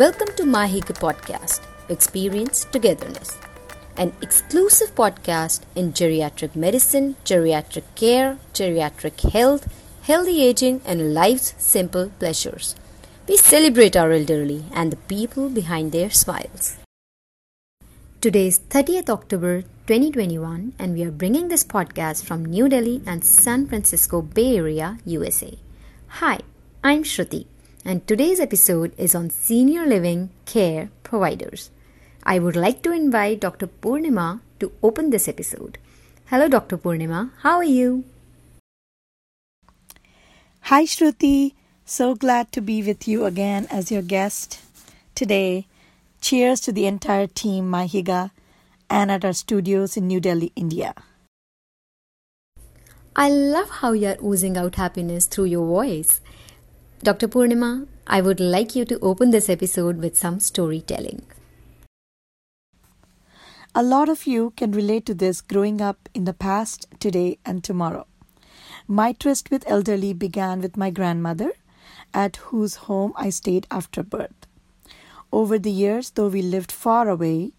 Welcome to miHygge Podcast, Experience Togetherness, an exclusive podcast in geriatric medicine, geriatric care, geriatric health, healthy aging, and life's simple pleasures. We celebrate our elderly and the people behind their smiles. Today is 30th October 2021, and we are bringing this podcast from New Delhi and San Francisco Bay Area, USA. Hi, I'm Shruti, and today's episode is on senior living care providers. I would like to invite Dr. Purnima to open this episode. Hello, Dr. Purnima. How are you? Hi, Shruti. So glad to be with you again as your guest today. Cheers to the entire team, miHygge, and at our studios in New Delhi, India. I love how you're oozing out happiness through your voice. Dr. Purnima, I would like you to open this episode with some storytelling. A lot of you can relate to this growing up in the past, today, and tomorrow. My tryst with elderly began with my grandmother, at whose home I stayed after birth. Over the years, though we lived far away,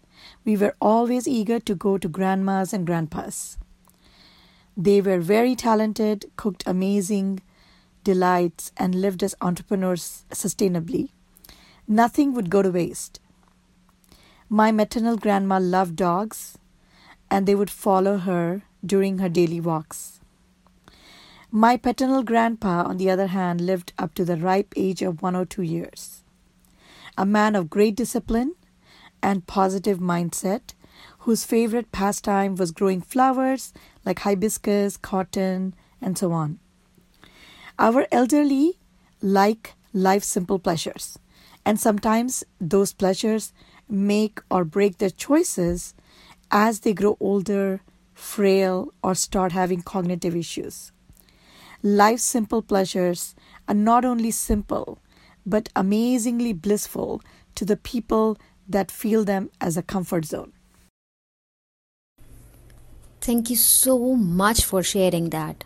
we were always eager to go to grandmas and grandpas. They were very talented, cooked amazing delights, and lived as entrepreneurs sustainably. Nothing would go to waste. My maternal grandma loved dogs, and they would follow her during her daily walks. My paternal grandpa, on the other hand, lived up to the ripe age of 102 years a man of great discipline and positive mindset, whose favorite pastime was growing flowers like hibiscus, cotton, and so on. Our elderly like life's simple pleasures, and sometimes those pleasures make or break their choices as they grow older, frail, or start having cognitive issues. Life's simple pleasures are not only simple, but amazingly blissful to the people that feel them as a comfort zone. Thank you so much for sharing that.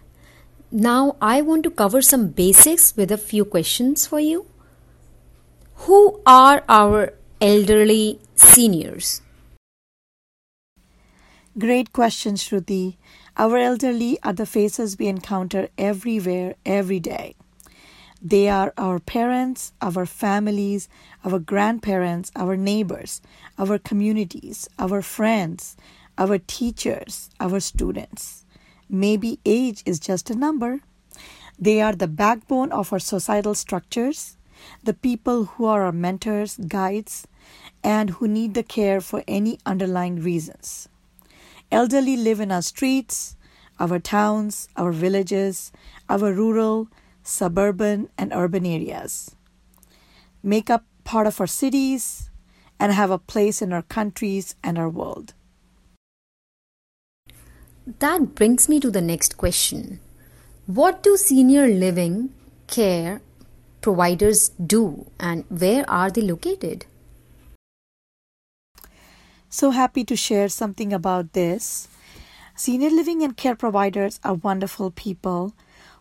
Now, I want to cover some basics with a few questions for you. Who are our elderly seniors? Great question, Shruti. Our elderly are the faces we encounter everywhere, every day. They are our parents, our families, our grandparents, our neighbors, our communities, our friends, our teachers, our students. Maybe age is just a number. They are the backbone of our societal structures, the people who are our mentors, guides, and who need the care for any underlying reasons. Elderly live in our streets, our towns, our villages, our rural, suburban, and urban areas. Make up part of our cities and have a place in our countries and our world. That brings me to the next question. What do senior living care providers do and where are they located? So happy to share something about this. Senior living and care providers are wonderful people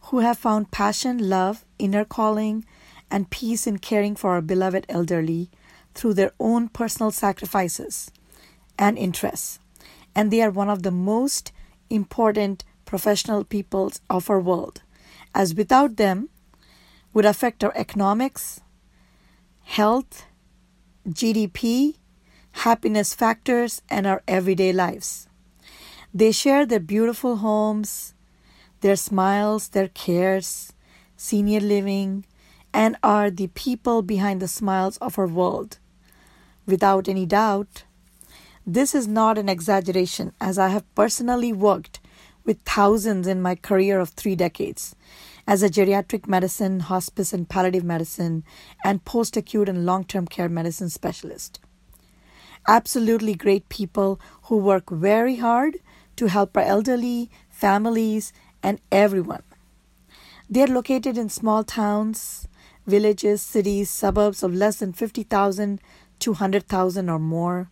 who have found passion, love, inner calling, and peace in caring for our beloved elderly through their own personal sacrifices and interests. And they are one of the most important professional peoples of our world, as without them would affect our economics, health, GDP, happiness factors, and our everyday lives. They share their beautiful homes, their smiles, their cares, senior living, and are the people behind the smiles of our world. Without any doubt, this is not an exaggeration, as I have personally worked with thousands in my career of three decades as a geriatric medicine, hospice, and palliative medicine, and post acute and long term care medicine specialist. Absolutely great people who work very hard to help our elderly, families, and everyone. They are located in small towns, villages, cities, suburbs of less than 50,000 to 100,000 or more,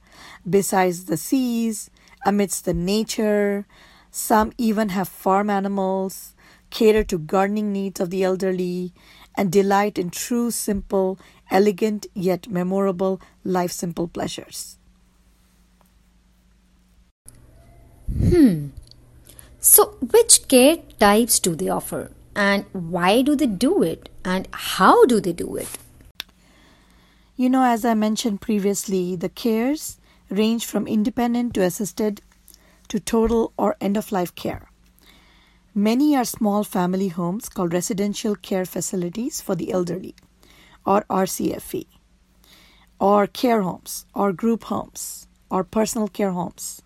besides the seas, amidst the nature. Some even have farm animals, cater to gardening needs of the elderly, and delight in true, simple, elegant, yet memorable life simple pleasures. Hmm. So, which care types do they offer? And why do they do it? And how do they do it? You know, as I mentioned previously, the cares range from independent to assisted to total or end of life care. Many are small family homes called residential care facilities for the elderly, or RCFE, or care homes, or group homes, or personal care homes.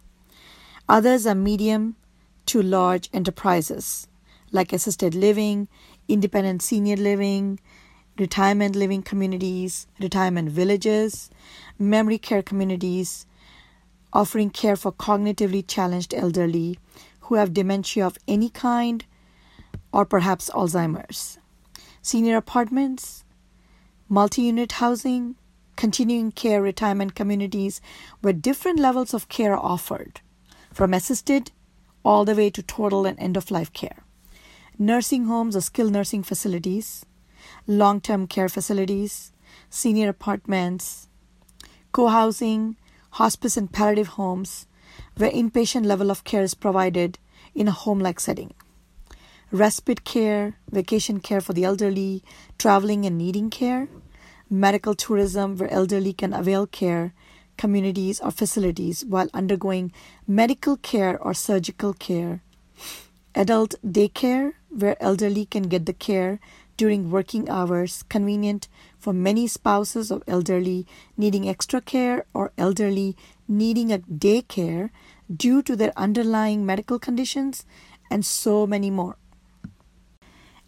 Others are medium to large enterprises like assisted living, independent senior living, retirement living communities, retirement villages, memory care communities, offering care for cognitively challenged elderly who have dementia of any kind or perhaps Alzheimer's, senior apartments, multi unit housing, continuing care retirement communities where different levels of care are offered, from assisted all the way to total and end of life care, nursing homes or skilled nursing facilities, long term care facilities, senior apartments, co housing, hospice and palliative homes, where inpatient level of care is provided in a home like setting. Respite care, vacation care for the elderly, traveling and needing care, medical tourism where elderly can avail care, communities or facilities while undergoing medical care or surgical care, adult daycare where elderly can get the care during working hours convenient for many spouses of elderly needing extra care or elderly needing a daycare due to their underlying medical conditions, and so many more.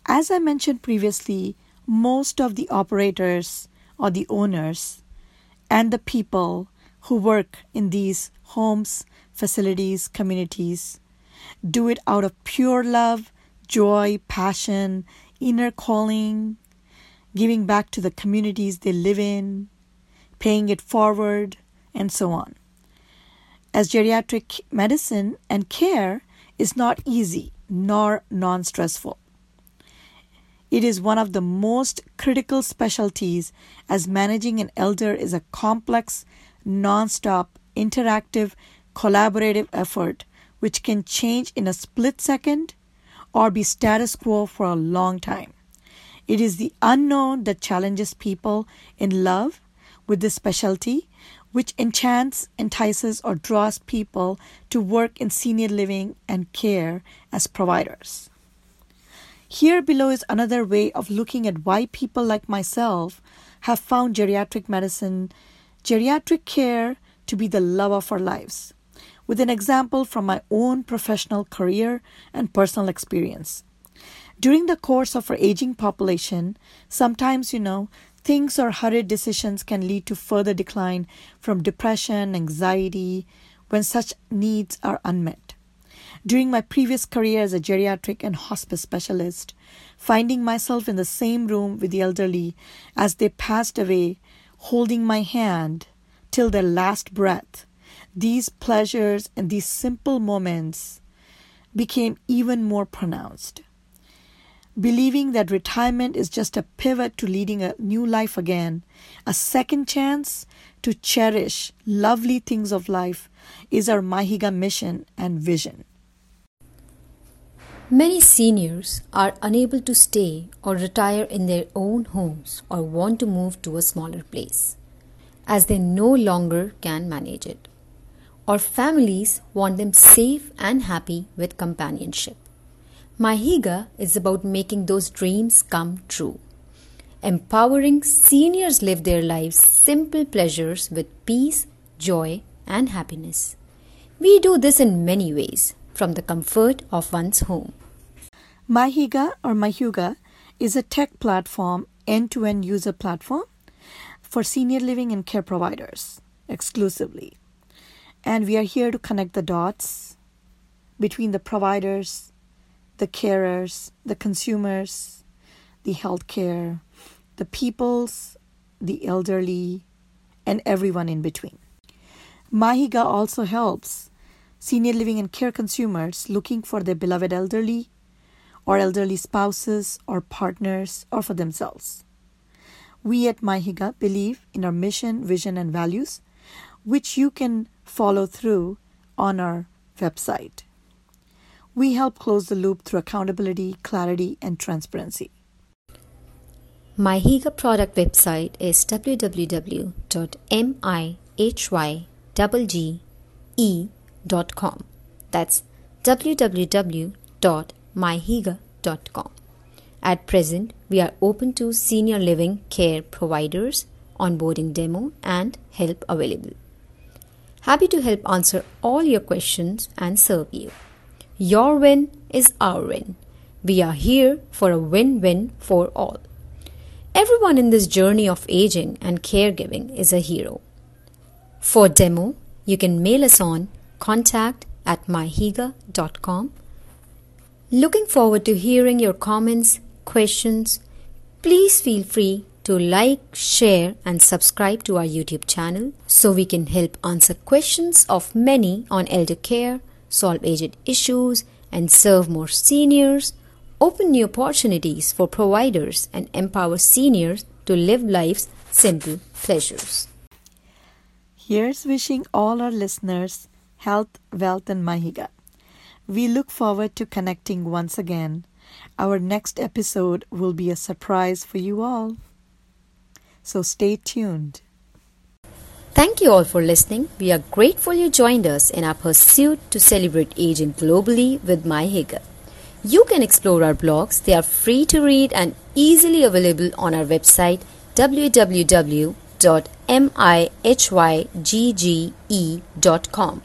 As I mentioned previously, most of the operators or the owners and the people who work in these homes, facilities, communities do it out of pure love, joy, passion, inner calling, giving back to the communities they live in, paying it forward, and so on as geriatric medicine and care is not easy nor non stressful. It is one of the most critical specialties as managing an elder is a complex, non stop, interactive, collaborative effort which can change in a split second or be status quo for a long time. It is the unknown that challenges people in love with this specialty which enchants, entices, or draws people to work in senior living and care as providers. Here below is another way of looking at why people like myself have found geriatric medicine, geriatric care to be the love of our lives, with an example from my own professional career and personal experience. During the course of our aging population, sometimes, you know, things or hurried decisions can lead to further decline from depression, anxiety, when such needs are unmet. During my previous career as a geriatric and hospice specialist, finding myself in the same room with the elderly as they passed away, holding my hand till their last breath, these pleasures and these simple moments became even more pronounced believing that retirement is just a pivot to leading a new life again, a second chance to cherish lovely things of life is our miHygge mission and vision. Many seniors are unable to stay or retire in their own homes or want to move to a smaller place as they no longer can manage it. Or families want them safe and happy with companionship. miHygge is about making those dreams come true. Empowering seniors live their lives simple pleasures with peace, joy, and happiness. We do this in many ways, from the comfort of one's home. Mahiga or Mahuga is a tech platform, end to end user platform for senior living and care providers exclusively. And we are here to connect the dots between the providers the carers, the consumers, the healthcare, the peoples, the elderly, and everyone in between. miHygge also helps senior living and care consumers looking for their beloved elderly or elderly spouses or partners or for themselves. We at miHygge believe in our mission, vision, and values, which you can follow through on our website. We help close the loop through accountability, clarity, and transparency. miHygge product website is www.mihygge.com. That's www.mihygge.com. At present, we are open to senior living care providers, onboarding demo, and help available. Happy to help answer all your questions and serve you. Your win is our win. We are here for a win win for all. Everyone in this journey of aging and caregiving is a hero. For demo, you can mail us on contact at mihygge.com. Looking forward to hearing your comments, questions. Please feel free to like, share, and subscribe to our YouTube channel so we can help answer questions of many on elder care, solve aged issues, and serve more seniors, open new opportunities for providers, and empower seniors to live life's simple pleasures. Here's wishing all our listeners health, wealth, and miHygge. We look forward to connecting once again. Our next episode will be a surprise for you all. So stay tuned. Thank you all for listening. We are grateful you joined us in our pursuit to celebrate aging globally with miHygge. You can explore our blogs. They are free to read and easily available on our website www.mihygge.com.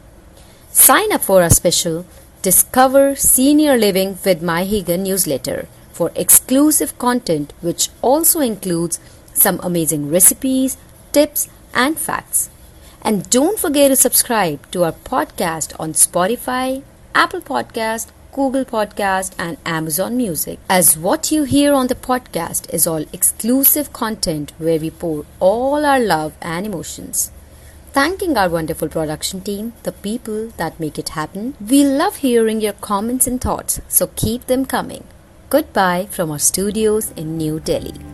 Sign up for our special Discover Senior Living with miHygge newsletter for exclusive content which also includes some amazing recipes, tips, and facts. And don't forget to subscribe to our podcast on Spotify, Apple Podcast, Google Podcast, and Amazon Music. As what you hear on the podcast is all exclusive content where we pour all our love and emotions. Thanking our wonderful production team, the people that make it happen. We love hearing your comments and thoughts, so keep them coming. Goodbye from our studios in New Delhi.